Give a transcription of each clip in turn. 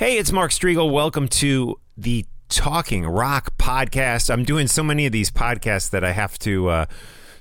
Hey, it's Mark Strigl. Welcome to the Talking Rock podcast. I'm doing so many of these podcasts that I have to uh,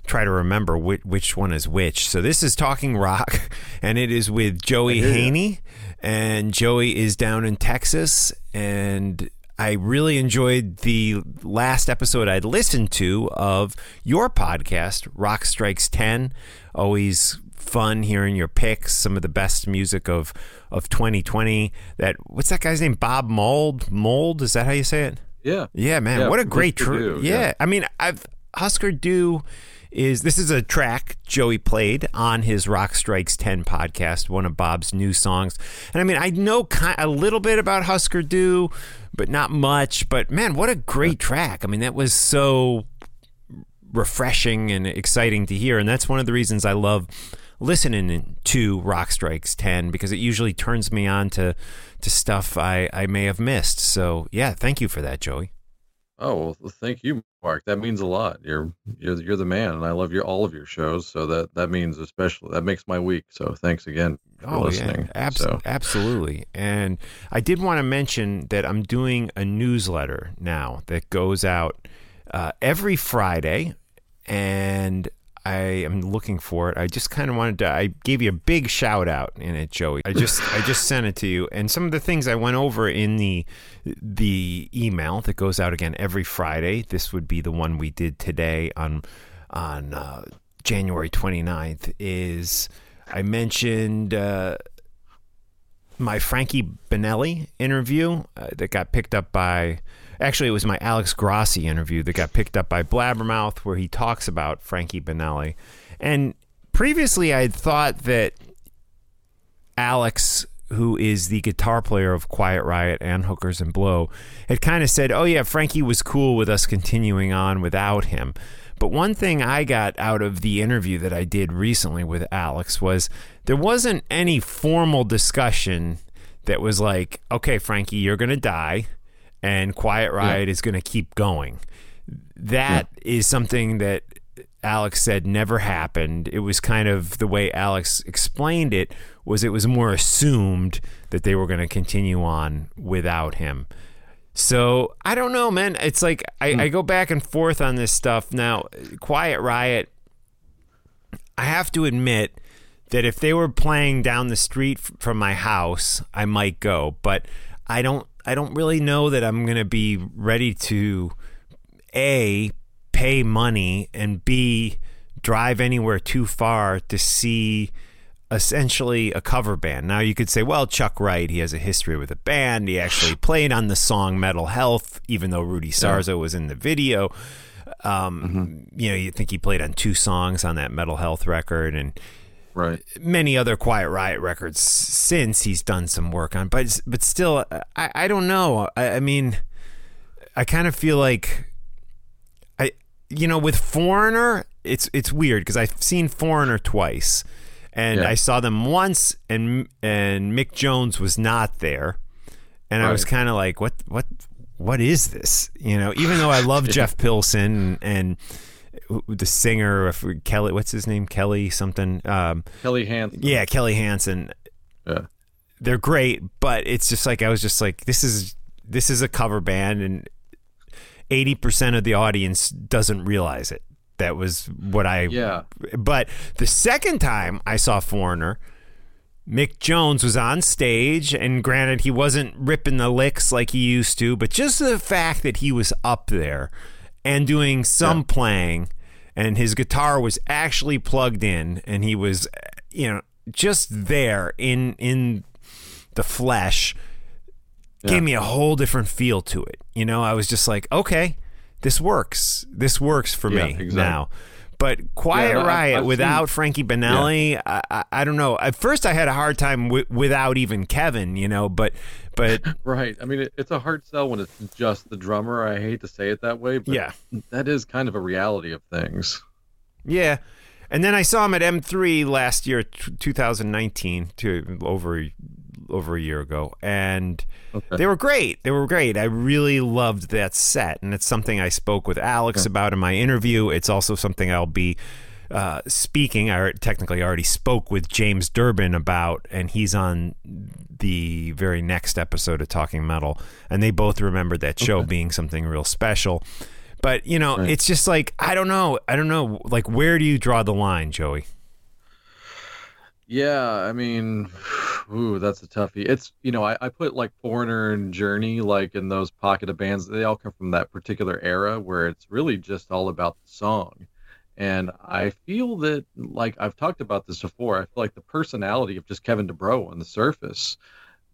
try to remember which, which one is which. So this is Talking Rock, and it is with Joey Haney. And Joey is down in Texas, and I really enjoyed the last episode I'd listened to of your podcast, Rock Strikes 10. Always fun hearing your picks, some of the best music of of 2020. That what's that guy's name? Bob Mould. Mould is that how you say it? Yeah. Yeah, man. Yeah, what a great Husker tr- Du, yeah. yeah. I mean, I've Husker Du is this is a track Joey played on his Rock Strikes 10 podcast, one of Bob's new songs. And I mean, I know ki a little bit about Husker Du, but not much, but man, what a great track. I mean, that was so refreshing and exciting to hear. And that's one of the reasons I love listening to Rock Strikes 10 because it usually turns me on to, to stuff I, I may have missed. So, yeah, thank you for that, Joey. Oh well, thank you, Mark. That means a lot. You're you're you're the man, and I love your all of your shows. So that that means especially that makes my week. So thanks again for listening. Yeah, abs- so absolutely. And I did want to mention that I'm doing a newsletter now that goes out uh, every Friday, and I am looking for it. I just kind of wanted to. I gave you a big shout out in it, Joey. I just I just sent it to you, and some of the things I went over in the the email that goes out again every Friday. This would be the one we did today on on uh, January 29th. Is I mentioned. Uh, my Frankie Banali interview uh, that got picked up by actually it was my Alex Grossi interview that got picked up by Blabbermouth where he talks about Frankie Banali. And previously I had thought that Alex who is the guitar player of Quiet Riot and Hookers and Blow had kind of said, "Oh yeah, Frankie was cool with us continuing on without him." But one thing I got out of the interview that I did recently with Alex was there wasn't any formal discussion that was like, okay, Frankie, you're going to die and Quiet Riot is going to keep going. That is something that Alex said never happened. It was kind of the way Alex explained it was it was more assumed that they were going to continue on without him. So I don't know, man. It's like I, hmm. I go back and forth on this stuff. Now, Quiet Riot, I have to admit that if they were playing down the street from my house, I might go, but I don't. I don't really know that I'm going to be ready to a pay money and b drive anywhere too far to see essentially a cover band. Now you could say, well, Chuck Wright, he has a history with a band. He actually played on the song Metal Health, even though Rudy Sarzo was in the video. Um, You know, you think he played on two songs on that Metal Health record, and right. many other Quiet Riot records since he's done some work on. But but still, I, I don't know. I, I mean, I kind of feel like I you know with Foreigner, it's it's weird because I've seen Foreigner twice, and Yeah. I saw them once, and and Mick Jones was not there, and I was kind of like, what what what is this? You know, even though I love Jeff Pilson and, and. The singer, Kelly, what's his name? Kelly something. Um, Kelly Hansen. yeah, Kelly Hansen. Yeah. They're great, but it's just like I was just like this is this is a cover band and 80% of the audience doesn't realize it. That was what I Yeah. But the second time I saw Foreigner, Mick Jones was on stage, and granted, he wasn't ripping the licks like he used to, but just the fact that he was up there and doing some playing, and his guitar was actually plugged in, and he was, you know, just there in in the flesh, gave me a whole different feel to it. You know, I was just like, okay, this works. This works for Yeah, me exactly. now. But Quiet Yeah, no, I've- Riot I've without seen- Frankie Banali, I, I, I don't know. At first, I had a hard time wi- without even Kevin, you know. But but Right. I mean, it, it's a hard sell when it's just the drummer. I hate to say it that way, but Yeah. that is kind of a reality of things. yeah. And then I saw him at M3 last year, t- 2019, to over over a year ago, and Okay. they were great. They were great. I really loved that set, and it's something I spoke with Alex about in my interview. It's also something I'll be uh, speaking. I technically already spoke with James Durbin about, and he's on the very next episode of Talking Metal, and they both remembered that show Okay. being something real special. But you know, Right. it's just like I don't know, I don't know, like where do you draw the line, Joey? Yeah, I mean, ooh, that's a toughie. It's you know, I, I put like Foreigner and Journey like in those pocket of bands. They all come from that particular era where it's really just all about the song. And I feel that like I've talked about this before. I feel like the personality of just Kevin DuBrow on the surface,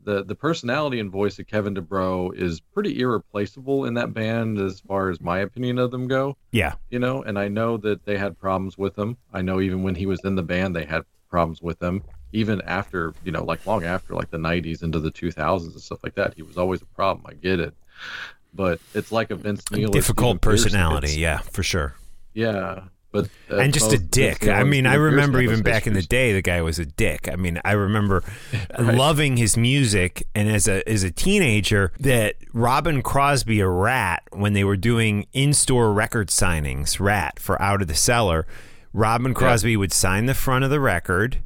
the the personality and voice of Kevin DuBrow is pretty irreplaceable in that band as far as my opinion of them go Yeah, you know, and I know that they had problems with him. I know even when he was in the band, they had problems with him. Even after, you know, like long after, like the 90s into the 2000s and stuff like that, he was always a problem. I get it. But it's like a Vince Neil. difficult Pearson. personality. Yeah, for sure. Yeah. But uh, and just a dick. I mean, I remember even back in the day, the guy was a dick. I mean, I remember Right. loving his music, and as a as a teenager, that Robin Crosby, a Ratt, when they were doing in store record signings, Ratt for Out of the Cellar, Robin Crosby would sign the front of the record.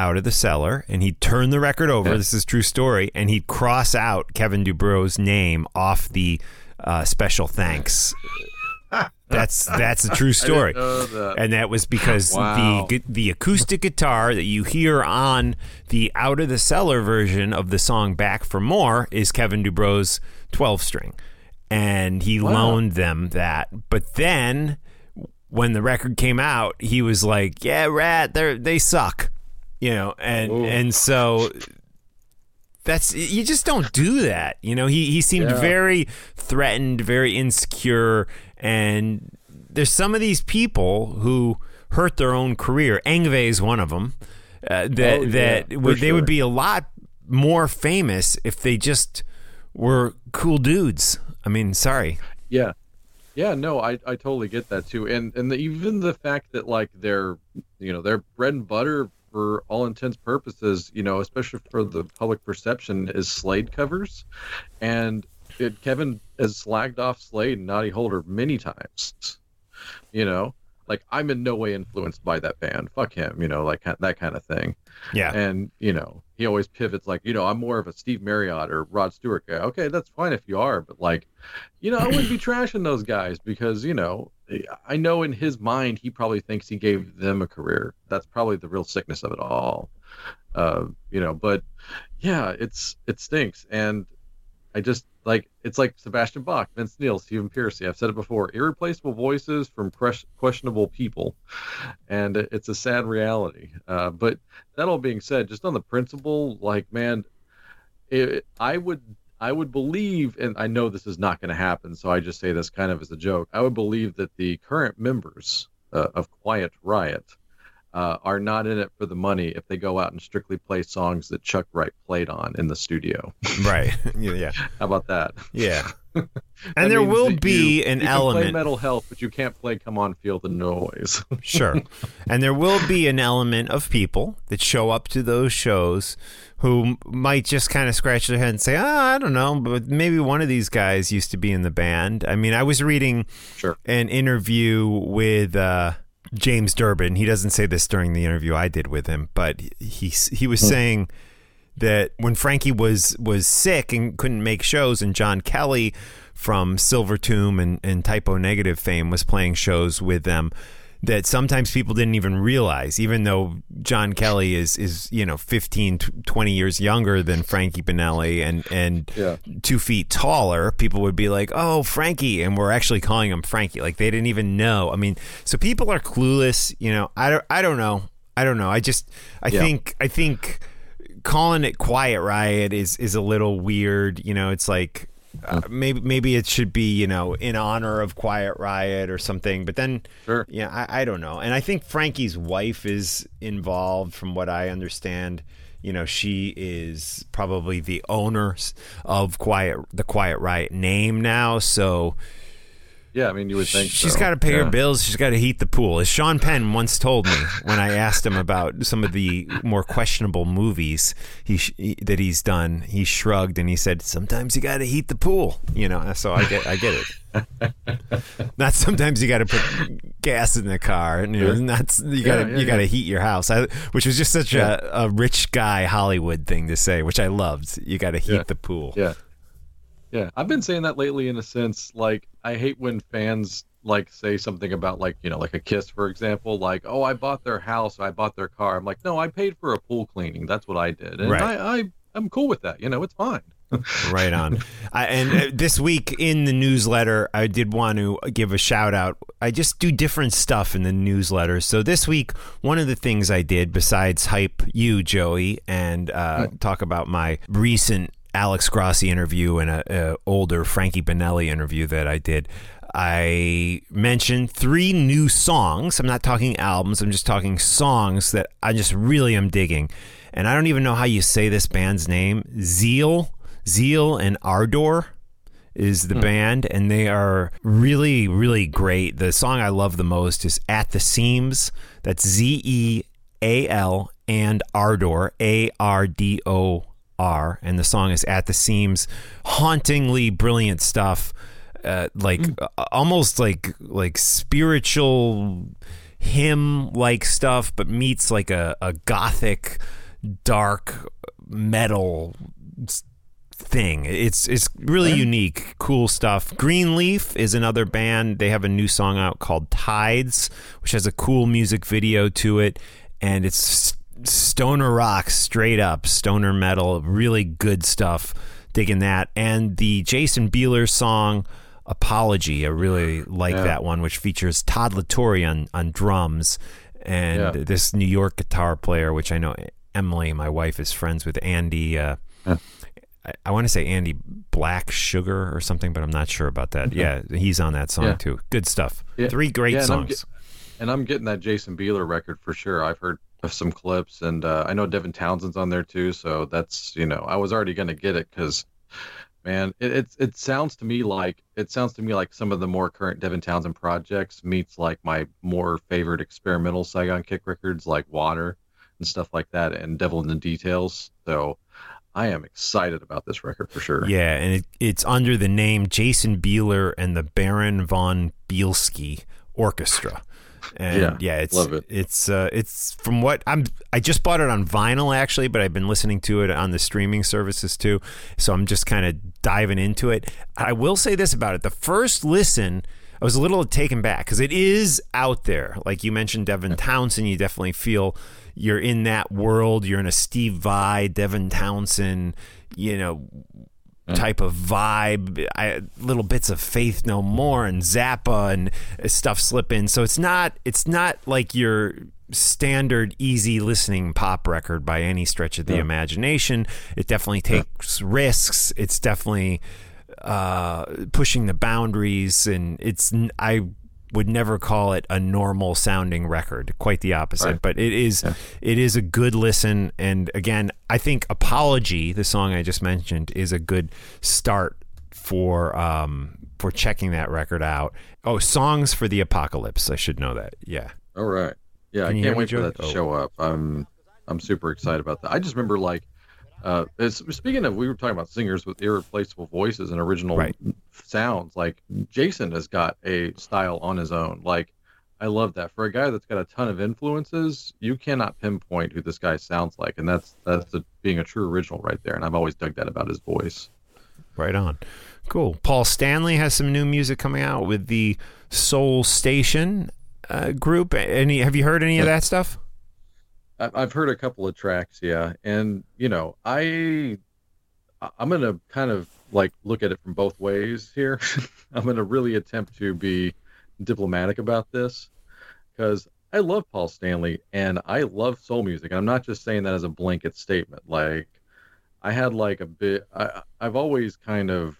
Out of the cellar, and he'd turn the record over. Yeah. This is true story, and he'd cross out Kevin DuBrow's name off the uh, special thanks. That's that's a true story that. and that was because Wow. the the acoustic guitar that you hear on the out of the cellar version of the song "Back for More" is Kevin DuBrow's twelve string, and he Wow. loaned them that. But then when the record came out, he was like, "Yeah, Ratt, they they suck," you know, and Ooh. and so. That's you just don't do that. You know, he he seemed Yeah. very threatened, very insecure, and there's some of these people who hurt their own career. Yngwie is one of them. Uh, that Oh, yeah, that would, they would be a lot more famous if they just were cool dudes. I mean, sorry. Yeah. Yeah, no, I, I totally get that too. And and the, even the fact that like their you know, their bread and butter for all intents purposes, you know, especially for the public perception is Slade covers. And it, Kevin has slagged off Slade and Noddy Holder many times. You know, like I'm in no way influenced by that band. Fuck him, you know, like that kind of thing. Yeah. And you know, he always pivots like, you know, I'm more of a Steve Marriott or Rod Stewart guy. Okay, that's fine if you are, but like, you know, I wouldn't be trashing those guys because you know, I know in his mind he probably thinks he gave them a career. That's probably the real sickness of it all. Uh, you know, but yeah, it's it stinks, and I just like it's like Sebastian Bach, Vince Neil, Stephen Pearcy. I've said it before: irreplaceable voices from ques- questionable people, and it's a sad reality. Uh, but that all being said, just on the principle, like man, it, I would I would believe, and I know this is not going to happen, so I just say this kind of as a joke. I would believe that the current members uh, of Quiet Riot uh, are not in it for the money if they go out and strictly play songs that Chuck Wright played on in the studio. Right. yeah. Yeah. How about that? Yeah. That And there will be you- an you can element. play Metal Health, but you can't play Come On Feel the Noise. Sure. and there will be an element of people that show up to those shows who might just kind of scratch their head and say, oh, I don't know, but maybe one of these guys used to be in the band. I mean, I was reading Sure. an interview with uh, James Durbin. He doesn't say this during the interview I did with him, but he, he was hmm. saying that when Frankie was was sick and couldn't make shows, and John Kelly from Silvertomb and, and Type O Negative fame was playing shows with them, that sometimes people didn't even realize, even though John Kelly is is you know 15, 20 years younger than Frankie Banali and and Yeah. two feet taller, people would be like, "Oh, Frankie," and we're actually calling him Frankie. Like they didn't even know. I mean, so people are clueless. You know, I don't. I don't know. I don't know. I just. I Yeah. think. I think calling it Quiet Riot is is a little weird. You know, it's like. Uh, maybe maybe it should be you know in honor of Quiet Riot or something, but then Sure. yeah, I, I don't know. And I think Frankie's wife is involved, from what I understand. You know, she is probably the owner of Quiet the Quiet Riot name now. So Yeah, I mean, you would think she's so. got to pay her bills. She's got to heat the pool. As Sean Penn once told me when I asked him about some of the more questionable movies he, he that he's done, he shrugged and he said, "Sometimes you got to heat the pool." You know, so I get I get it. Not sometimes you got to put gas in the car, and you know, you got to Yeah, yeah, you got to yeah. heat your house, I, which was just such Yeah. a, a rich guy Hollywood thing to say, which I loved. You got to heat Yeah. the pool. Yeah. Yeah. I've been saying that lately in a sense. Like, I hate when fans like say something about like, you know, like a kiss, for example, like, oh, I bought their house, I bought their car. I'm like, no, I paid for a pool cleaning. That's what I did. And Right. I, I I'm cool with that. You know, it's fine. right on. I, and uh, this week in the newsletter, I did want to give a shout out. I just do different stuff in the newsletter. So this week, one of the things I did besides hype you, Joey, and uh, talk about my recent Alex Grossi interview and a, a older Frankie Banali interview that I did. I mentioned three new songs. I'm not talking albums. I'm just talking songs that I just really am digging. And I don't even know how you say this band's name. Zeal, Zeal and Ardor is the hmm. band, and they are really, really great. The song I love the most is At the Seams. That's Z E A L and Ardor, A R D O R. And the song is At the Seams. Hauntingly brilliant stuff. Uh, like uh, almost like like spiritual hymn like stuff, but meets like a, a gothic dark metal thing. It's it's really unique, cool stuff. Greenleaf is another band. They have a new song out called Tides, which has a cool music video to it, and it's stoner rock, straight up stoner metal. Really good stuff. Digging that, and the Jason Bieler song. Apology. I really like Yeah. that one, which features Todd La Torre on, on drums and Yeah. this New York guitar player, which I know Emily, my wife, is friends with Andy. Uh, Yeah. I, I want to say Andy Black Sugar or something, but I'm not sure about that. Yeah, he's on that song too. Good stuff. Three great and I'm songs. And I'm getting that Jason Bieler record for sure. I've heard some clips, and uh, I know Devin Townsend's on there too. So that's you know I was already gonna get it because, man, it, it it sounds to me like it sounds to me like some of the more current Devin Townsend projects meets like my more favorite experimental Saigon Kick records like Water and stuff like that, and Devil in the Details. So I am excited about this record for sure. Yeah, and it, it's under the name Jason Bieler and the Baron von Bielski Orchestra. And yeah, Yeah, it's love it. it's uh, it's from what I'm. I just bought it on vinyl actually, but I've been listening to it on the streaming services too. So I'm just kind of diving into it. I will say this about it: the first listen, I was a little taken back because it is out there. Like you mentioned, Devin Townsend, you definitely feel you're in that world. You're in a Steve Vai, Devin Townsend, you know, type of vibe. I, little bits of Faith No More and Zappa and stuff slip in. So it's not it's not like your standard easy listening pop record by any stretch of the imagination. It definitely takes risks. It's definitely uh, pushing the boundaries, and it's I would never call it a normal sounding record. Quite the opposite. Right. But it is it is a good listen. And again, I think "Apology," the song I just mentioned, is a good start for um, for checking that record out. Oh, songs for the apocalypse. I should know that. Yeah. All right. Yeah, Can I can't wait for that to Oh. show up. I'm I'm super excited about that. I just remember like uh speaking of we were talking about singers with irreplaceable voices and original Right. sounds like Jason has got a style on his own. Like I love that. For a guy that's got a ton of influences, you cannot pinpoint who this guy sounds like and that's that's a, being a true original right there and I've always dug that about his voice. Right on. Cool. Paul Stanley has some new music coming out with the Soul Station uh, group. Any? Have you heard any of that stuff? I've heard a couple of tracks, yeah, and you know, I I'm gonna kind of like look at it from both ways here. I'm gonna really attempt to be diplomatic about this because I love Paul Stanley and I love soul music. I'm not just saying that as a blanket statement. Like I had like a bit. I I've always kind of,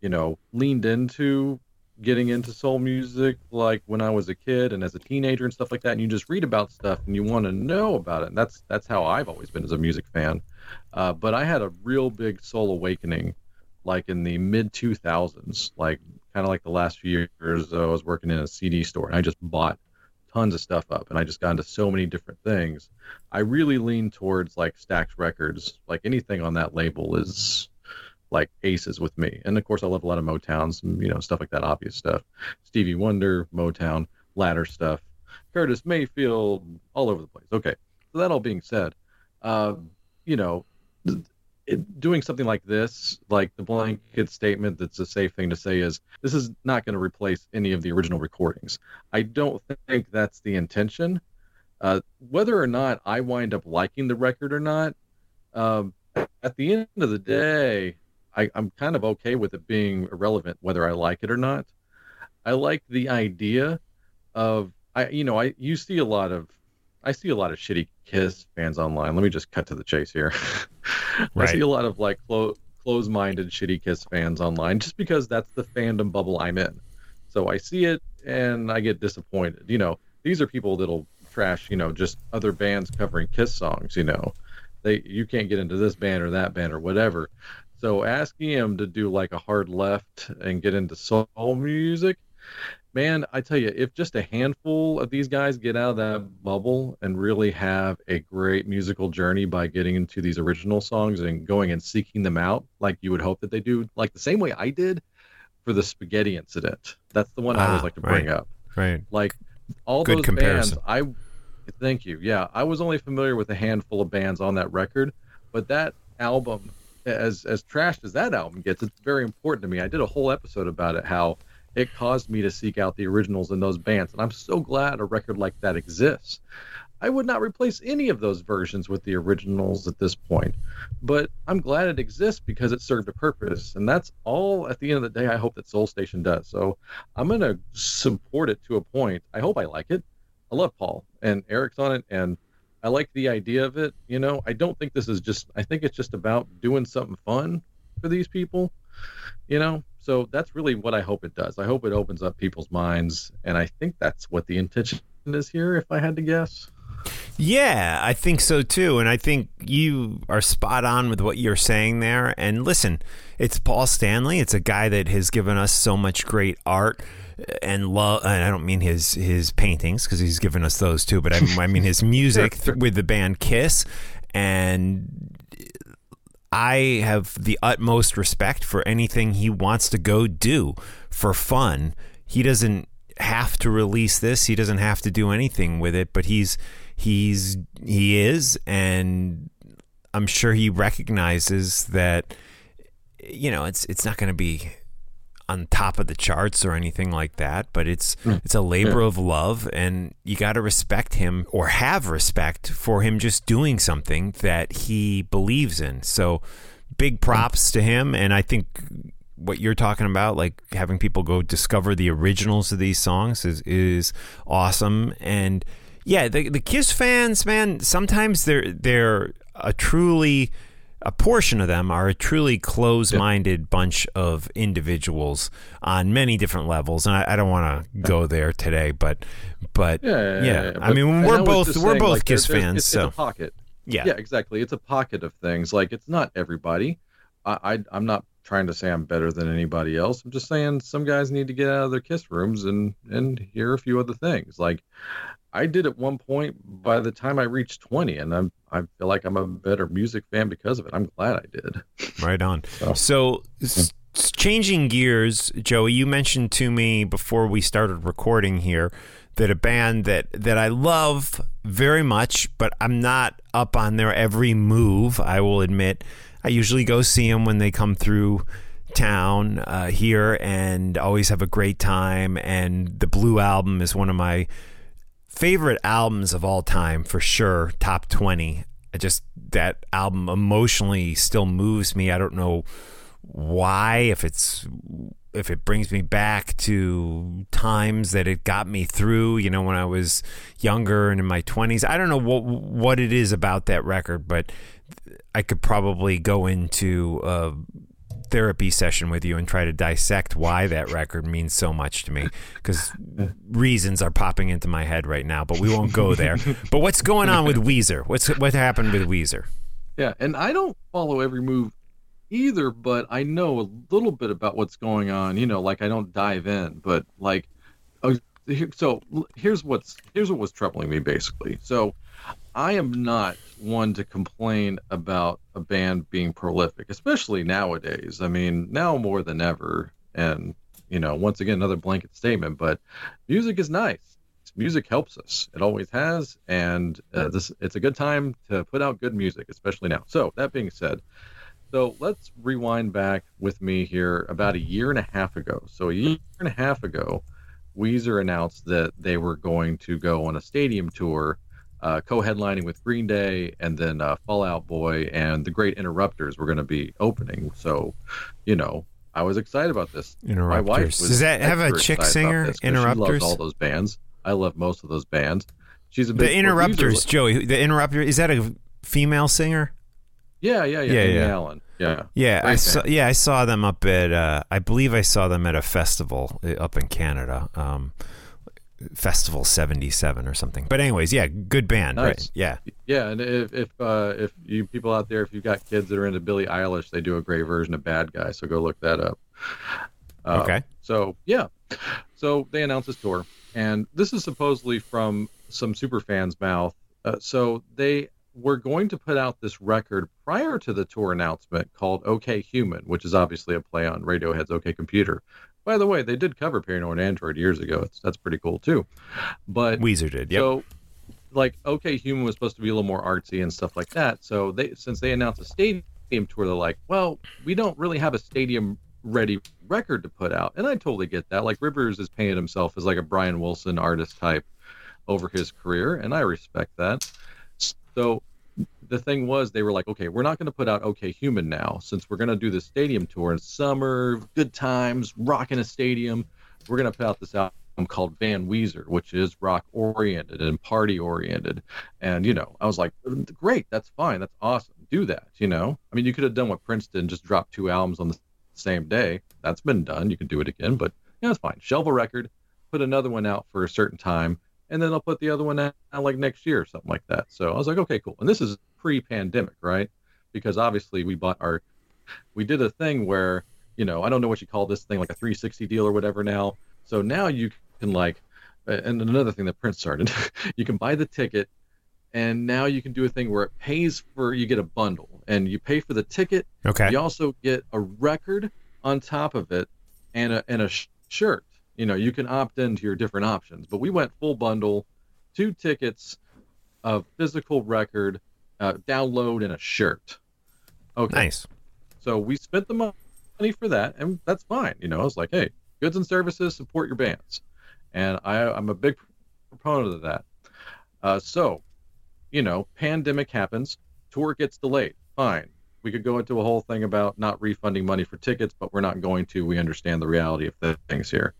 you know, leaned into getting into soul music like when I was a kid and as a teenager and stuff like that. And you just read about stuff and you want to know about it. And that's that's how I've always been as a music fan. Uh, but I had a real big soul awakening, like in the mid 2000s, like kind of like the last few years. I was working in a CD store and I just bought tons of stuff up and I just got into so many different things. I really lean towards like Stax Records. Like anything on that label is like aces with me. And of course, I love a lot of Motown, and you know stuff like that, obvious stuff. Stevie Wonder, Motown, ladder stuff. Curtis Mayfield, all over the place. Okay, so that all being said, uh, you know, it, doing something like this, like the blanket statement that's a safe thing to say is this is not going to replace any of the original recordings. I don't think that's the intention. Uh, whether or not I wind up liking the record or not, um, at the end of the day, I, I'm kind of okay with it being irrelevant whether I like it or not. I like the idea of I you know I you see a lot of I see a lot of shitty Kiss fans online. Let me just cut to the chase here. right. I see a lot of like clo- close-minded shitty Kiss fans online just because that's the fandom bubble I'm in. So I see it and I get disappointed. You know, these are people that'll trash, you know, just other bands covering Kiss songs, you know. They you can't get into this band or that band or whatever. So asking him to do like a hard left and get into soul music, man, I tell you, if just a handful of these guys get out of that bubble and really have a great musical journey by getting into these original songs and going and seeking them out, like you would hope that they do, like the same way I did for the spaghetti incident. That's the one ah, I always like to bring right, up. Right. Like all Good those comparison. bands, I thank you. Yeah, I was only familiar with a handful of bands on that record, but that album, as as trashed as that album gets, it's very important to me. I did a whole episode about it. How it caused me to seek out the originals in those bands. And I'm so glad a record like that exists. I would not replace any of those versions with the originals at this point, but I'm glad it exists because it served a purpose. And that's all at the end of the day I hope that Soul Station does. So I'm to support it to a point. I hope I like it. I love Paul and Eric's on it and I like the idea of it. You know, I don't think this is just, I think it's just about doing something fun for these people, you know, so that's really what I hope it does. I hope it opens up people's minds, and I think that's what the intention is here. If I had to guess. Yeah, I think so too. And I think you are spot on with what you're saying there. And listen, it's Paul Stanley. It's a guy that has given us so much great art and love. And I don't mean his his paintings because he's given us those too, but I, I mean his music with the band Kiss. And I have the utmost respect for anything he wants to go do for fun. He doesn't have to release this. He doesn't have to do anything with it, but he's he's he is and I'm sure he recognizes that you know, it's it's not going to be on top of the charts or anything like that, but it's mm. it's a labor yeah. of love and you got to respect him or have respect for him just doing something that he believes in. So big props to him and I think what you're talking about like having people go discover the originals of these songs is is awesome and yeah, the the Kiss fans, man, sometimes they're they're a truly a portion of them are a truly close-minded yeah. bunch of individuals on many different levels, and I, I don't want to go there today, but but yeah, yeah, yeah. But, I mean we're both we're both like, Kiss fans, it's, so it's a pocket. Yeah, yeah, exactly. It's a pocket of things. Like it's not everybody. I, I I'm not trying to say I'm better than anybody else. I'm just saying some guys need to get out of their kiss rooms and and hear a few other things. Like I did at one point by the time I reached 20, and I'm I feel like I'm a better music fan because of it. I'm glad I did. Right on. So, so s- changing gears, Joey, you mentioned to me before we started recording here that a band that that I love very much, but I'm not up on their every move. I will admit, I usually go see them when they come through town uh, here, and always have a great time. And the Blue album is one of my favorite albums of all time for sure, top 20. I just that album emotionally still moves me. I don't know why if it's if it brings me back to times that it got me through, you know, when I was younger and in my 20s. I don't know what what it is about that record, but I could probably go into a therapy session with you and try to dissect why that record means so much to me because reasons are popping into my head right now, but we won't go there. but what's going on with Weezer? What's what happened with Weezer? Yeah, and I don't follow every move either, but I know a little bit about what's going on. You know, like I don't dive in, but like, oh, so here's what's here's what was troubling me basically. So I am not one to complain about a band being prolific, especially nowadays. I mean, now more than ever. And, you know, once again, another blanket statement, but music is nice. Music helps us. It always has, and uh, this it's a good time to put out good music, especially now. So that being said, so let's rewind back with me here about a year and a half ago. So a year and a half ago, Weezer announced that they were going to go on a stadium tour, uh, co-headlining with Green Day, and then uh, Fall Out Boy and the Great Interrupters were going to be opening. So, you know, I was excited about this. Interrupters. My wife was Does that have a chick singer? Interrupters. All those bands. I love most of those bands. She's a the Interrupters, Joey. The Interrupter is that a female singer? Yeah, yeah, yeah. Yeah, yeah. Allen. Yeah. Yeah, I saw. Yeah, I saw them up at. Uh, I believe I saw them at a festival uh, up in Canada. Um, Festival '77 or something. But anyways, yeah, good band, nice. right? Yeah, yeah. And if if uh, if you people out there, if you've got kids that are into Billie Eilish, they do a great version of Bad Guy. So go look that up. Uh, okay. So yeah, so they announced this tour, and this is supposedly from some super fans' mouth. Uh, so they were going to put out this record prior to the tour announcement called OK Human, which is obviously a play on Radiohead's OK Computer. By the way, they did cover Paranoid Android years ago. It's, that's pretty cool too. But Weezer did. Yep. So, like, OK Human was supposed to be a little more artsy and stuff like that. So they, since they announced a stadium tour, they're like, well, we don't really have a stadium ready record to put out, and I totally get that. Like Rivers has painted himself as like a Brian Wilson artist type over his career, and I respect that. So the thing was they were like, okay, we're not going to put out OK Human now since we're going to do the stadium tour in summer, good times, rocking a stadium. We're going to put out this album called Van Weezer, which is rock oriented and party oriented. And you know, I was like, mm, great, that's fine, that's awesome, do that. You know, I mean, you could have done what Princeton, just dropped two albums on the same day. That's been done. You can do it again, but yeah, it's fine. Shelve a record, put another one out for a certain time, and then I'll put the other one out like next year or something like that. So I was like, okay, cool. And this is pre-pandemic, right? Because obviously we bought our, we did a thing where, you know, I don't know what you call this thing, like a 360 deal or whatever now. So now you can like, and another thing that Prince started, you can buy the ticket, and now you can do a thing where it pays for you get a bundle, and you pay for the ticket. Okay. You also get a record on top of it, and a and a sh- shirt. You know, you can opt into your different options, but we went full bundle, two tickets, a physical record, uh, download, and a shirt. Okay. Nice. So we spent the money for that, and that's fine. You know, I was like, hey, goods and services support your bands, and I, I'm a big proponent of that. Uh, so, you know, pandemic happens, tour gets delayed. Fine. We could go into a whole thing about not refunding money for tickets, but we're not going to. We understand the reality of things here.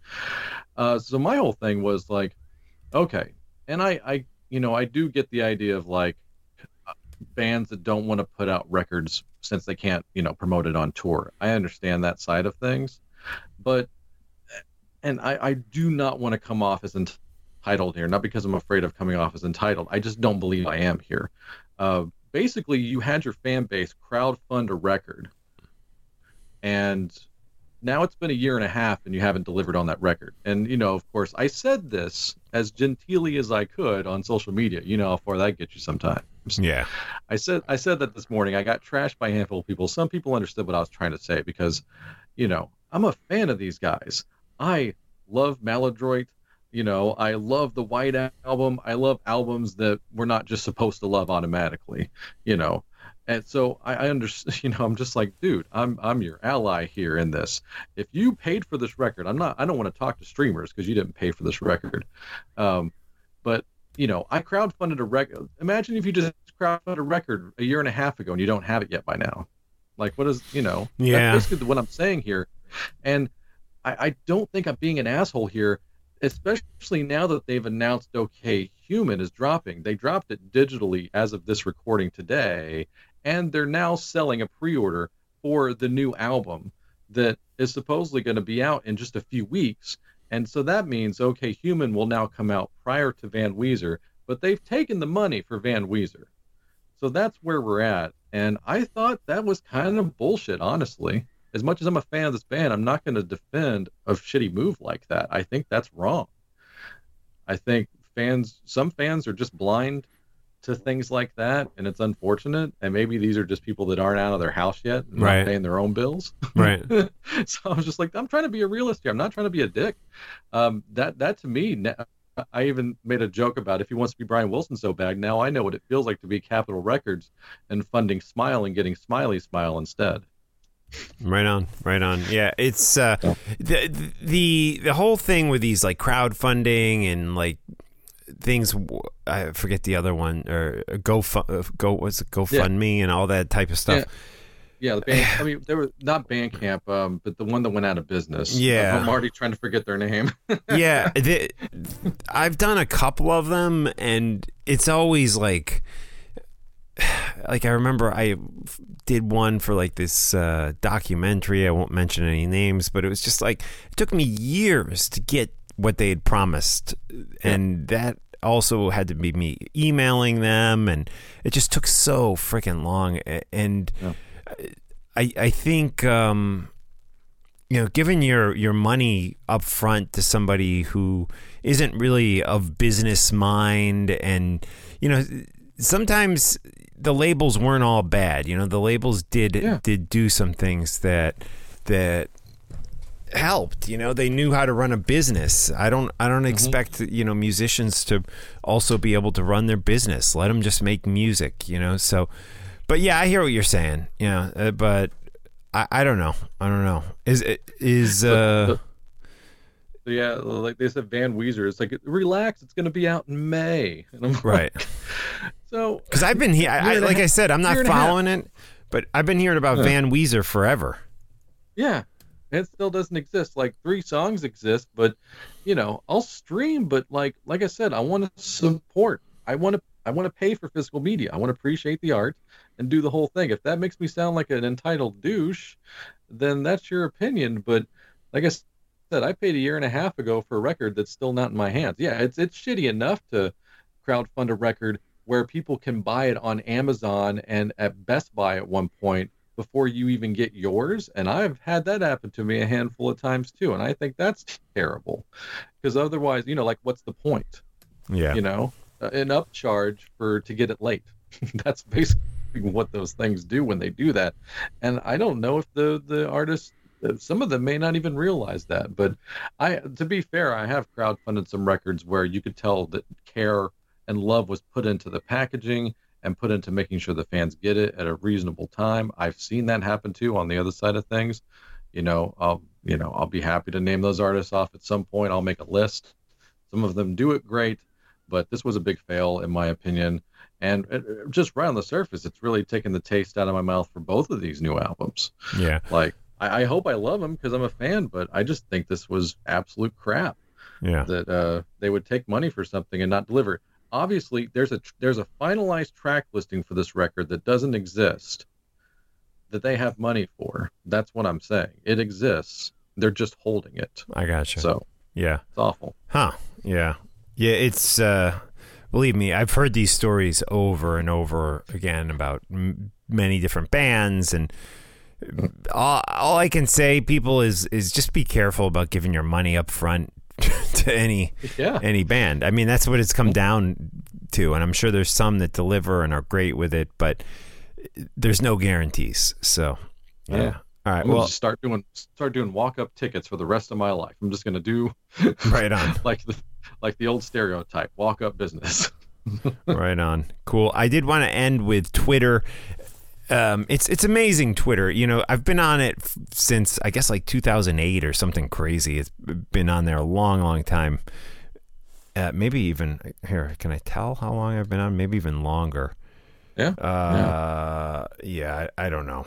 Uh, so my whole thing was like, okay, and I, I, you know, I do get the idea of like, bands that don't want to put out records since they can't, you know, promote it on tour. I understand that side of things, but and I, I do not want to come off as entitled here, not because I'm afraid of coming off as entitled. I just don't believe I am here. Uh, basically, you had your fan base crowd fund a record, and now it's been a year and a half and you haven't delivered on that record. And you know, of course, I said this as genteelly as I could on social media. You know how far that gets you sometimes. Yeah. I said I said that this morning. I got trashed by a handful of people. Some people understood what I was trying to say because, you know, I'm a fan of these guys. I love Maladroit. You know, I love the White Album. I love albums that we're not just supposed to love automatically. You know, and so I, I understand, you know, I'm just like, dude, I'm I'm your ally here in this. If you paid for this record, I'm not. I don't want to talk to streamers because you didn't pay for this record. Um, but you know, I crowdfunded a record. Imagine if you just crowdfunded a record a year and a half ago and you don't have it yet by now. Like, what is you know? Yeah. That's basically what I'm saying here, and I, I don't think I'm being an asshole here especially now that they've announced OK Human is dropping. They dropped it digitally as of this recording today, and they're now selling a pre-order for the new album that is supposedly going to be out in just a few weeks. And so that means OK Human will now come out prior to Van Weezer, but they've taken the money for Van Weezer. So that's where we're at. And I thought that was kind of bullshit, honestly. As much as I'm a fan of this band, I'm not going to defend a shitty move like that. I think that's wrong. I think fans, some fans are just blind to things like that, and it's unfortunate. And maybe these are just people that aren't out of their house yet, and right. paying their own bills. Right. so I was just like, I'm trying to be a realist here. I'm not trying to be a dick. Um, that that to me, I even made a joke about if he wants to be Brian Wilson so bad, now I know what it feels like to be Capitol Records and funding Smile and getting Smiley Smile instead. Right on, right on. Yeah, it's uh, the the the whole thing with these like crowdfunding and like things. I forget the other one or go go what's it GoFundMe yeah. and all that type of stuff. Yeah. Yeah, the band. I mean, they were not Bandcamp, um, but the one that went out of business. Yeah, I'm already trying to forget their name. yeah, I've done a couple of them, and it's always like, like I remember I did one for like this uh, documentary. I won't mention any names, but it was just like it took me years to get what they had promised, and that also had to be me emailing them, and it just took so freaking long, and. Yeah I I think um, you know, giving your your money up front to somebody who isn't really of business mind, and you know, sometimes the labels weren't all bad. You know, the labels did yeah. did do some things that that helped you know they knew how to run a business i don't i don't mm-hmm. expect you know musicians to also be able to run their business let them just make music you know so but yeah, I hear what you're saying. Yeah, uh, but I, I don't know. I don't know. Is is uh. yeah, like they said, Van Weezer. It's like relax. It's going to be out in May. right. Like, so because I've been here, I, like I said, I'm not following it, but I've been hearing about Van Weezer forever. Yeah, it still doesn't exist. Like three songs exist, but you know, I'll stream. But like, like I said, I want to support. I want to. I want to pay for physical media. I want to appreciate the art and do the whole thing. If that makes me sound like an entitled douche, then that's your opinion. But like I said, I paid a year and a half ago for a record that's still not in my hands. Yeah, it's it's shitty enough to crowdfund a record where people can buy it on Amazon and at Best Buy at one point before you even get yours. And I've had that happen to me a handful of times too. And I think that's terrible because otherwise, you know, like what's the point? Yeah. You know, uh, an upcharge for to get it late. that's basically what those things do when they do that. And I don't know if the the artists uh, some of them may not even realize that but i to be fair i have crowdfunded some records where you could tell that care and love was put into the packaging and put into making sure the fans get it at a reasonable time i've seen that happen too on the other side of things you know i'll you know i'll be happy to name those artists off at some point i'll make a list some of them do it great but this was a big fail in my opinion and just right on the surface, it's really taken the taste out of my mouth for both of these new albums. Yeah. Like, I, I hope I love them because I'm a fan, but I just think this was absolute crap. Yeah. That uh, they would take money for something and not deliver. Obviously, there's a there's a finalized track listing for this record that doesn't exist. That they have money for. That's what I'm saying. It exists. They're just holding it. I got you. So yeah, it's awful. Huh? Yeah. Yeah. It's. uh believe me, I've heard these stories over and over again about m- many different bands, and all, all I can say, people, is is just be careful about giving your money up front to any yeah. any band. I mean, that's what it's come down to, and I'm sure there's some that deliver and are great with it, but there's no guarantees. So, yeah. yeah. All right. I'm well, start doing start doing walk up tickets for the rest of my life. I'm just gonna do right on like the like the old stereotype walk up business. right on. Cool. I did want to end with Twitter. Um, it's it's amazing Twitter. You know, I've been on it f- since I guess like 2008 or something crazy. It's been on there a long, long time. Uh, maybe even here. Can I tell how long I've been on? Maybe even longer. Yeah. Uh, yeah. yeah I, I, don't know.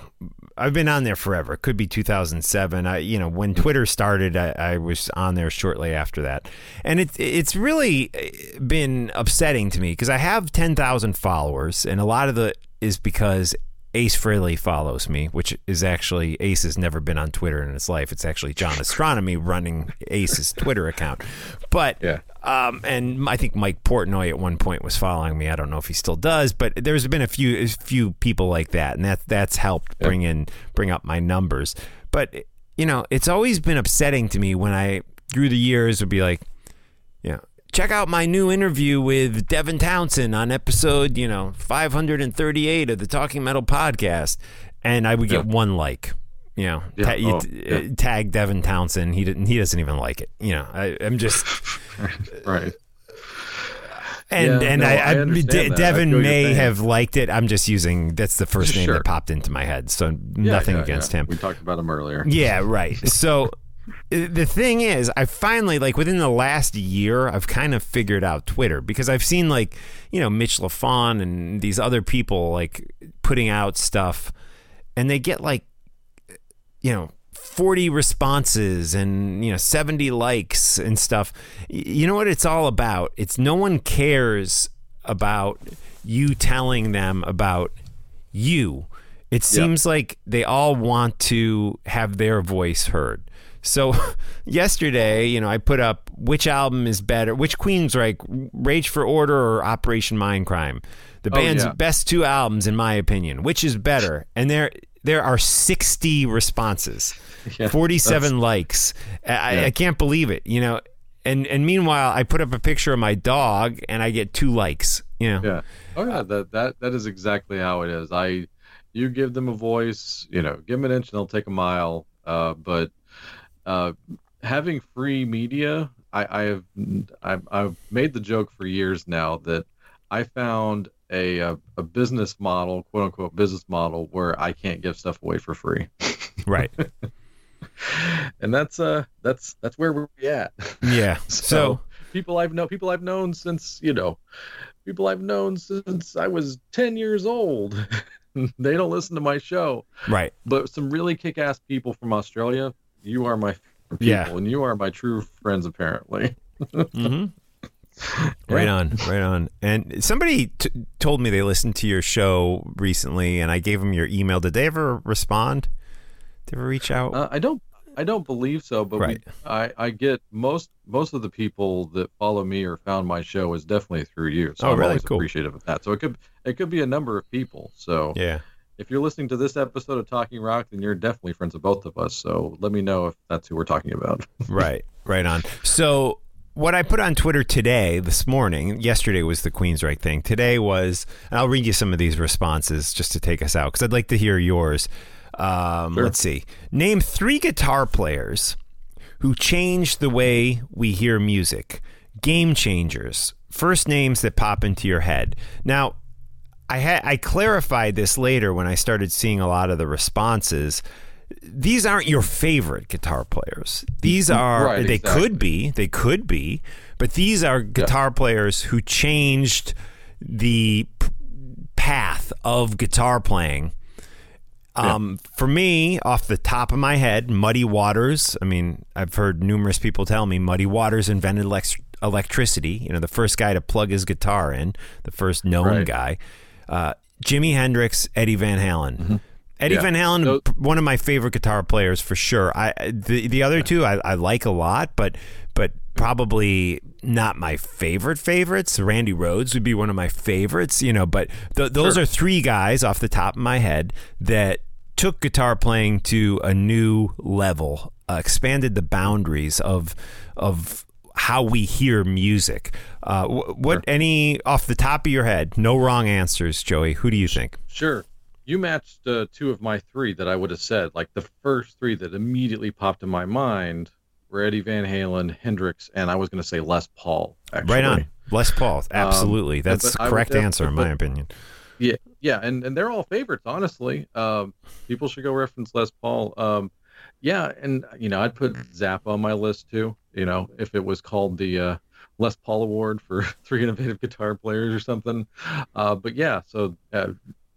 I've been on there forever. It could be 2007. I, you know, when Twitter started, I, I was on there shortly after that, and it's it's really uh, been upsetting to me because I have 10,000 followers, and a lot of the is because Ace Frehley follows me, which is actually Ace has never been on Twitter in his life. It's actually John Astronomy running Ace's Twitter account. But yeah. Um, and I think Mike Portnoy at one point was following me. I don't know if he still does, but there's been a few a few people like that, and that that's helped bring in bring up my numbers. But you know, it's always been upsetting to me when I through the years would be like, check out my new interview with Devin Townsend on episode, you know, 538 of the Talking Metal podcast. And I would get yeah. one like, you know, yeah. ta- oh, yeah. Uh, tag Devin Townsend. He didn't, he doesn't even like it. You know, I, am just right. And Yeah, and no, I, I I, De- that. I Devin may have liked it. I'm just using that's the first name Sure. that popped into my head. So Yeah, nothing yeah, against yeah. him. We talked about him earlier. Yeah, right. So the thing is, I finally like within the last year, I've kind of figured out Twitter because I've seen like you know Mitch LaFon and these other people like putting out stuff, and they get like you know. 40 responses and you know 70 likes and stuff. You know what it's all about? It's no one cares about you telling them about you. It seems like they all want to have their voice heard so yesterday you know i put up which album is better which Queensryche rage for order or operation mindcrime the Oh, band's yeah. best two albums in my opinion which is better and there there are 60 responses Yeah, 47 likes I, I- Yeah. I can't believe it you know and and meanwhile i put up a picture of my dog and i get two likes you know Yeah. Oh yeah, that that that is exactly how it is. I you give them a voice, you know, give them an inch and they'll take a mile. Uh, but uh, having free media, I, I have I've, I've made the joke for years now that I found a, a a business model, quote unquote business model, where I can't give stuff away for free, right and that's uh that's that's where we're at. yeah So, so people I've known, people I've known since you know, people I've known since I was ten years old. they don't listen to my show, right but some really kick-ass people from Australia. You are my people, Yeah. and you are my true friends. Apparently, hmm Right on, right on. And somebody t- told me they listened to your show recently, and I gave them your email. Did they ever respond? Did they ever reach out? uh, I don't. I don't believe so, but Right. we, I, I get most most of the people that follow me or found my show is definitely through you. So Oh, I'm really? always Cool. appreciative of that. So it could it could be a number of people. So yeah, if you're listening to this episode of Talking Rock, then you're definitely friends of both of us. So let me know if that's who we're talking about. right, right on. So what I put on Twitter today, this morning, yesterday was the Queensryche thing. Today was, and I'll read you some of these responses just to take us out because I'd like to hear yours. Um, Sure. Let's see. Name three guitar players who changed the way we hear music. Game changers. First names that pop into your head. Now, I had I clarified this later when I started seeing a lot of the responses. These aren't your favorite guitar players. These are Right, they exactly. could be, they could be, but these are guitar players who changed the p- path of guitar playing. Um, For me, off the top of my head, Muddy Waters. I mean, I've heard numerous people tell me Muddy Waters invented elec- electricity. You know, the first guy to plug his guitar in, the first known Right. guy. Uh, Jimi Hendrix, Eddie Van Halen. Eddie Mm-hmm. Yeah. Van Halen, p- one of my favorite guitar players for sure. I the the other two I, I like a lot, but but probably not my favorite favorites. Randy Rhoads would be one of my favorites, you know. But th- those Sure. are three guys off the top of my head that took guitar playing to a new level, uh, expanded the boundaries of of how we hear music. Uh, wh- what any off the top of your head? No wrong answers, Joey. Who do you think? Sure. You matched uh, two of my three that I would have said. Like the first three that immediately popped in my mind were Eddie Van Halen, Hendrix, and I was going to say Les Paul. Actually. Right on. Les Paul. Absolutely. That's Um, but the correct answer, in but- my opinion. Yeah, yeah, and and they're all favorites, honestly. Um, people should go reference Les Paul. Um, yeah, and you know, I'd put Zappa on my list too. You know, if it was called the uh, Les Paul Award for three innovative guitar players or something. Uh, but yeah, so uh,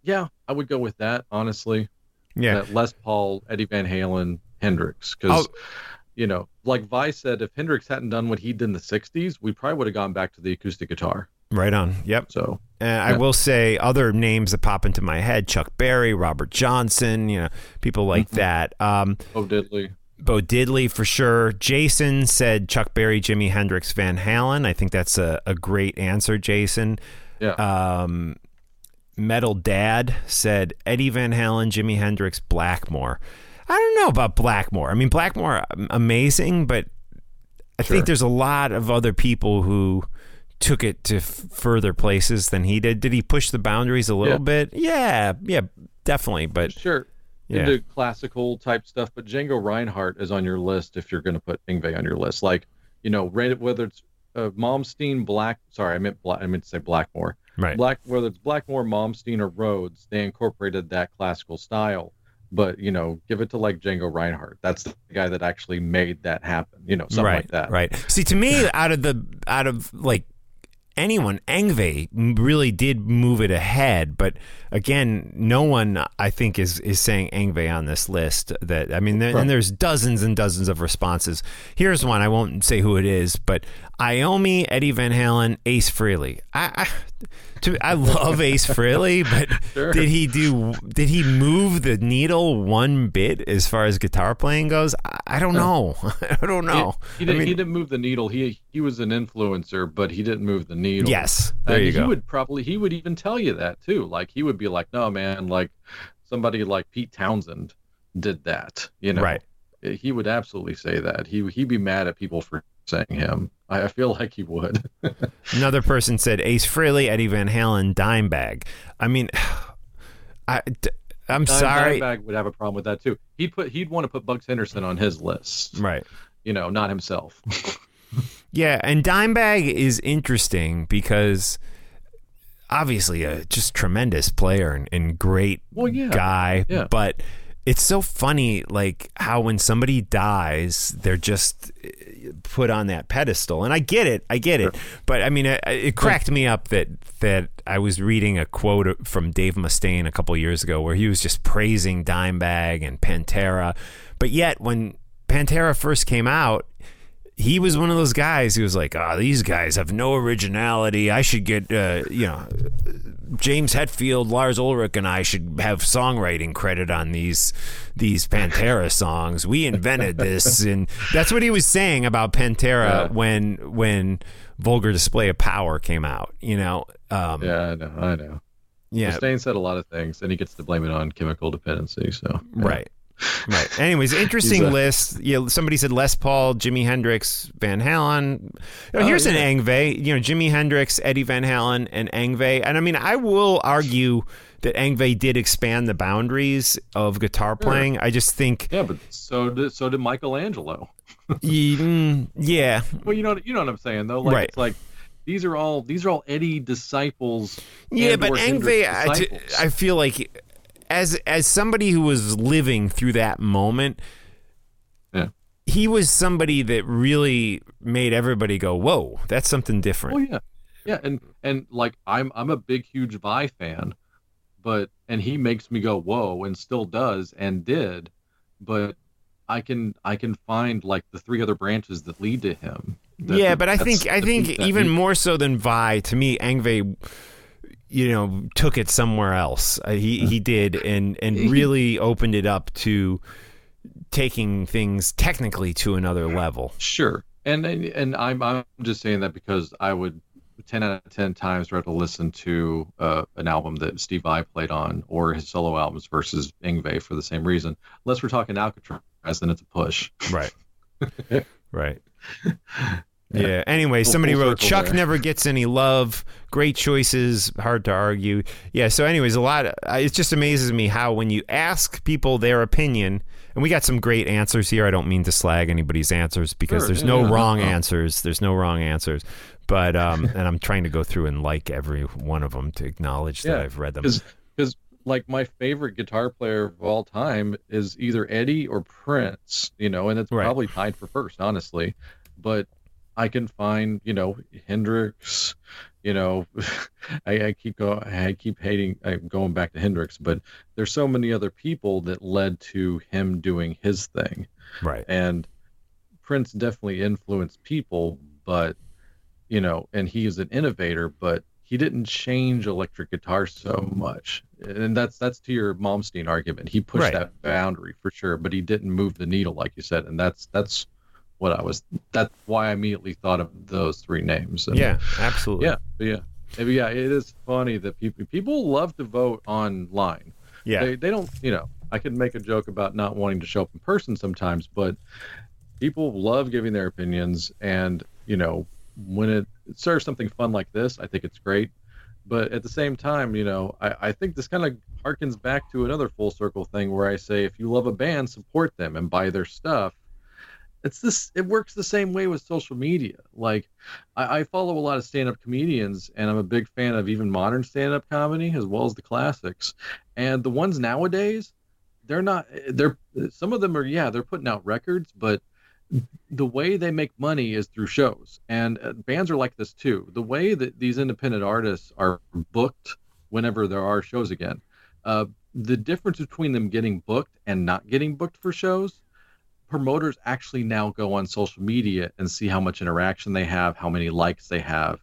yeah, I would go with that honestly. Yeah. That Les Paul, Eddie Van Halen, Hendrix, because. Oh. You know, like Vice said, if Hendrix hadn't done what he did in the '60s, we probably would have gone back to the acoustic guitar. Right on. Yep. So, And I Yeah. will say other names that pop into my head: Chuck Berry, Robert Johnson. You know, people like Mm-hmm. that. Um, oh, Diddley. Bo Diddley for sure. Jason said Chuck Berry, Jimi Hendrix, Van Halen. I think that's a, a great answer, Jason. Yeah. Um, Metal Dad said Eddie Van Halen, Jimi Hendrix, Blackmore. I don't know about Blackmore. I mean, Blackmore, um, amazing, but I Sure. think there's a lot of other people who took it to f- further places than he did. Did he push the boundaries a little Yeah. bit? Yeah, yeah, definitely. But sure yeah, into classical type stuff, but Django Reinhardt is on your list if you're going to put Yngwie on your list. Like, you know, whether it's uh, Malmsteen, Black. Sorry, I meant Black. I meant to say Blackmore. Right. Black, whether it's Blackmore, Malmsteen, or Rhoads, they incorporated that classical style. But you know, give it to like Django Reinhardt. That's the guy that actually made that happen. You know, something right, like that. Right. See, to me, out of the out of like anyone, Yngwie really did move it ahead. But again, no one I think is is saying Yngwie on this list. That I mean, there, Right. and there's dozens and dozens of responses. Here's one. I won't say who it is, but Iommi, Eddie Van Halen, Ace Frehley. I. I to, I love Ace Frehley, but Sure. did he do? Did he move the needle one bit as far as guitar playing goes? I, I don't know. I don't know. He, he, didn't, mean- he didn't move the needle. He he was an influencer, but he didn't move the needle. Yes, there and you he go. would probably he would even tell you that too. Like he would be like, "No, man, like somebody like Pete Townshend did that." You know, Right. He would absolutely say that. He he'd be mad at people for saying him. I, I feel like he would. Another person said Ace Frehley, Eddie Van Halen, Dimebag. I mean, I, d- I'm Dime- sorry. Dimebag would have a problem with that too. He'd put he'd want to put Bugs Henderson on his list. Right. You know, not himself. Yeah, and Dimebag is interesting because obviously a just tremendous player and, and great Well, yeah. guy, Yeah. but it's so funny like how when somebody dies they're just uh, put on that pedestal and i get it i get it. But i mean it, it cracked me up that that i was reading a quote from dave mustaine a couple years ago where he was just praising dimebag and pantera. But yet when pantera first came out he was one of those guys who was like, "Ah, these guys have no originality. I should get, uh, you know, James Hetfield, Lars Ulrich, and I should have songwriting credit on these these Pantera songs. We invented this, and that's what he was saying about Pantera Yeah. when when Vulgar Display of Power came out. You know, um, yeah, yeah, I know. I know. Yeah, Mustaine said a lot of things, and he gets to blame it on chemical dependency. So yeah. right. Right. Anyways, interesting a- list. You know, somebody said Les Paul, Jimi Hendrix, Van Halen. You know, Oh, here's yeah. an Yngwie. You know, Jimi Hendrix, Eddie Van Halen, and Yngwie. And I mean, I will argue that Yngwie did expand the boundaries of guitar playing. I just think, Yeah, but so did so did Michelangelo. mm, yeah, Well, you know you know what I'm saying though. Like Right. it's like these are all these are all Eddie disciples. yeah. But Yngwie, I. I feel like as as somebody who was living through that moment, Yeah. he was somebody that really made everybody go, "Whoa, that's something different." Oh yeah, yeah, and and like I'm I'm a big huge Vai fan, but and he makes me go whoa, and still does and did, but I can I can find like the three other branches that lead to him. That- yeah, but I think I think even me- more so than Vai, to me, Yngwie, you know, took it somewhere else. Uh, he he did, and and really opened it up to taking things technically to another level. Sure, and and, and I'm I'm just saying that because I would ten out of ten times rather listen to uh, an album that Steve Vai played on or his solo albums versus Yngwie for the same reason. Unless we're talking Alcatraz, then it's a push. Right. right. Yeah. Anyway, somebody wrote Chuck there. never gets any love. Great choices, hard to argue. Yeah. So, anyways, a lot. uh, it just amazes me how when you ask people their opinion, and we got some great answers here. I don't mean to slag anybody's answers because Sure, there's yeah, no yeah, wrong no. answers. There's no wrong answers. But um, and I'm trying to go through and like every one of them to acknowledge that I've read them. because because like my favorite guitar player of all time is either Eddie or Prince, you know, and it's Right. probably tied for first, honestly. But I can find, you know, Hendrix, you know, I, I keep go, I keep hating, I'm going back to Hendrix, but there's so many other people that led to him doing his thing, Right. and Prince definitely influenced people, but you know, and he is an innovator, but he didn't change electric guitar so much. And that's that's to your Malmsteen argument. He pushed Right. that boundary for sure, but he didn't move the needle like you said, and that's that's what I was. That's why I immediately thought of those three names. And Yeah. Absolutely. yeah, yeah, Maybe, yeah. It is funny that people people love to vote online Yeah. they, they don't you know i can make a joke about not wanting to show up in person sometimes but people love giving their opinions and you know when it serves something fun like this i think it's great but at the same time you know i, I think this kind of harkens back to another full circle thing where i say if you love a band support them and buy their stuff it's this it works the same way with social media. Like i, I follow a lot of stand-up comedians and i'm a big fan of even modern stand-up comedy as well as the classics. And the ones nowadays they're not they're some of them are yeah they're putting out records but the way they make money is through shows. And uh, bands are like this too. The way that these independent artists are booked whenever there are shows again uh, the difference between them getting booked and not getting booked for shows promoters actually now go on social media and see how much interaction they have how many likes they have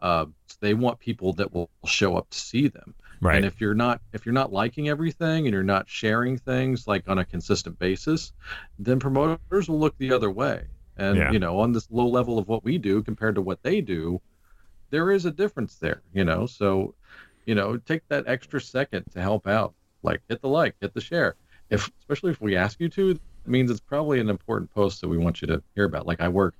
uh, they want people that will show up to see them Right. and if you're not if you're not liking everything and you're not sharing things like on a consistent basis, then promoters will look the other way. And Yeah. you know, on this low level of what we do compared to what they do, there is a difference there, you know. So, you know, take that extra second to help out. Like hit the like, hit the share. If especially if we ask you to, means it's probably an important post that we want you to hear about. Like I work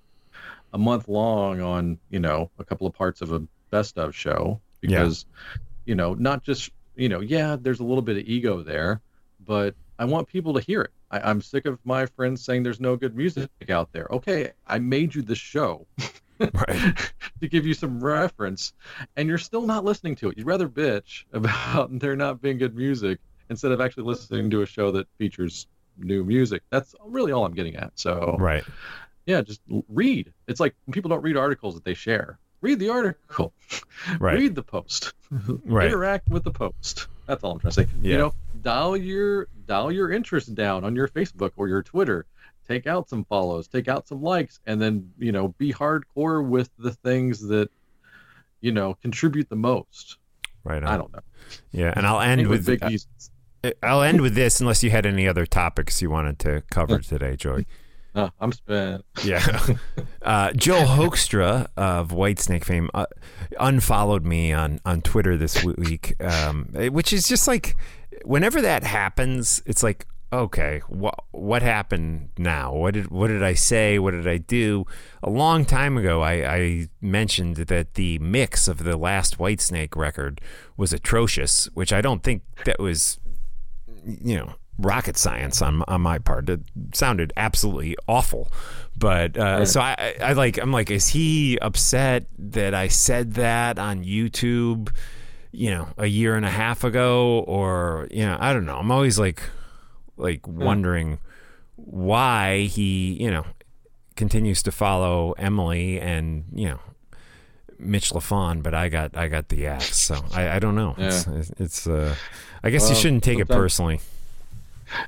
a month long on, you know, a couple of parts of a best of show Yeah. because you know, not just, you know, yeah, there's a little bit of ego there, but I want people to hear it. I, I'm sick of my friends saying there's no good music out there. Okay, I made you this show Right. to give you some reference, and you're still not listening to it. You'd rather bitch about there not being good music instead of actually listening to a show that features new music. That's really all I'm getting at. So, Right. yeah, just read. It's like when people don't read articles that they share. Read the article. Right. Read the post. Right. Interact with the post. That's all I'm trying to say. Yeah. You know, dial your dial your interest down on your Facebook or your Twitter. Take out some follows, take out some likes, and then you know be hardcore with the things that you know contribute the most. Right. I don't know. Yeah, and I'll end with Big. I'll end with this unless you had any other topics you wanted to cover today, Joey. Uh, I'm spent. Yeah. Uh, Joel Hoekstra of Whitesnake fame uh, unfollowed me on, on Twitter this week, um, which is just like, whenever that happens, it's like, okay, what what happened now? What did what did I say? What did I do? A long time ago, I, I mentioned that the mix of the last Whitesnake record was atrocious, which I don't think that was you know rocket science on on my part. It sounded absolutely awful. But uh, Right. so I, I, I like I'm like, is he upset that I said that on YouTube? You know, a year and a half ago, or you know, I don't know. I'm always like, like wondering why he, you know, continues to follow Emily and you know Mitch LaFon, but I got I got the axe. So I, I don't know. It's, it's uh, I guess you shouldn't take it personally.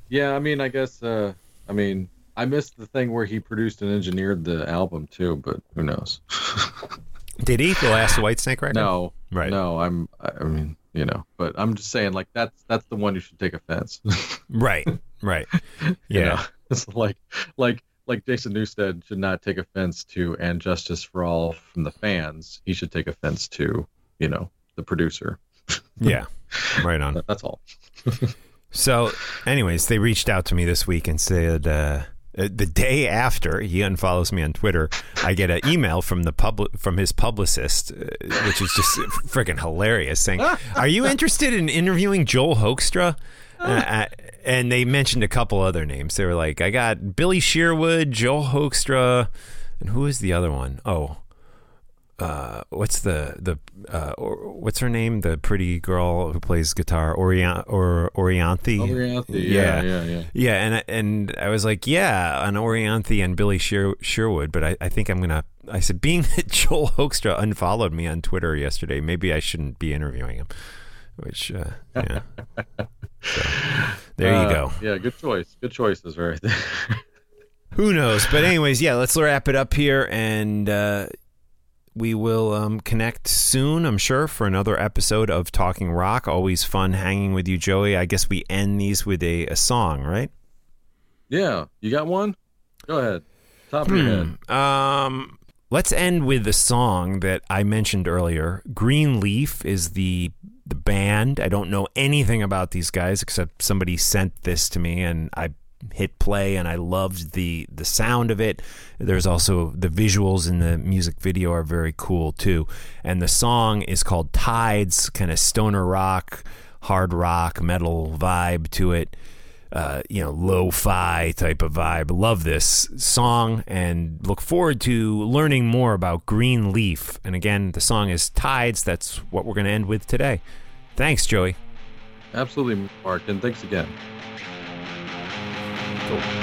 Yeah, I mean, I guess. Uh, I mean, I missed the thing where he produced and engineered the album too, but who knows? Did he the last Whitesnake record? no, Right. No, I'm. I mean, you know, but I'm just saying, like that's that's the one you should take offense. Right. Right. You Yeah. know? it's like like like Jason Newsted should not take offense to "And Justice for All" from the fans. He should take offense to you know the producer. Yeah. Right on. That's all. So, anyways, they reached out to me this week and said uh, uh, the day after he unfollows me on Twitter, I get an email from the pub from his publicist, uh, which is just freaking hilarious, saying, "Are you interested in interviewing Joel Hoekstra?" Uh, and they mentioned a couple other names. They were like, "I got Billy Sherwood, Joel Hoekstra, and who is the other one? Oh." Uh, what's the the uh, or, what's her name? The pretty girl who plays guitar, Orient or Orianthi. Orianthe, Yeah. yeah, yeah, yeah. Yeah, and I, and I was like, yeah, an Orianthi and Billy Sher- Sherwood, but I, I think I'm gonna. I said, being that Joel Hoekstra unfollowed me on Twitter yesterday, maybe I shouldn't be interviewing him. Which, uh, yeah. So, there you Uh, go. Yeah, good choice. Good choices right there. Who knows? But anyways, yeah, let's wrap it up here, and uh, we will um, connect soon, I'm sure, for another episode of Talking Rock. Always fun hanging with you, Joey. I guess we end these with a, a song, right? yeah, you got one? Go ahead. Top of your head. Hmm. Um, let's end with the song that I mentioned earlier. Greenleaf is the the band. I don't know anything about these guys except somebody sent this to me, and I hit play, and I loved the the sound of it. There's also the visuals in the music video are very cool too, and the song is called Tides, kind of stoner rock, hard rock, metal vibe to it. uh, you know, lo-fi type of vibe. Love this song and look forward to learning more about Greenleaf. And again, the song is Tides. That's what we're going to end with today. Thanks, Joey. Absolutely, Mark, and thanks again. Cool.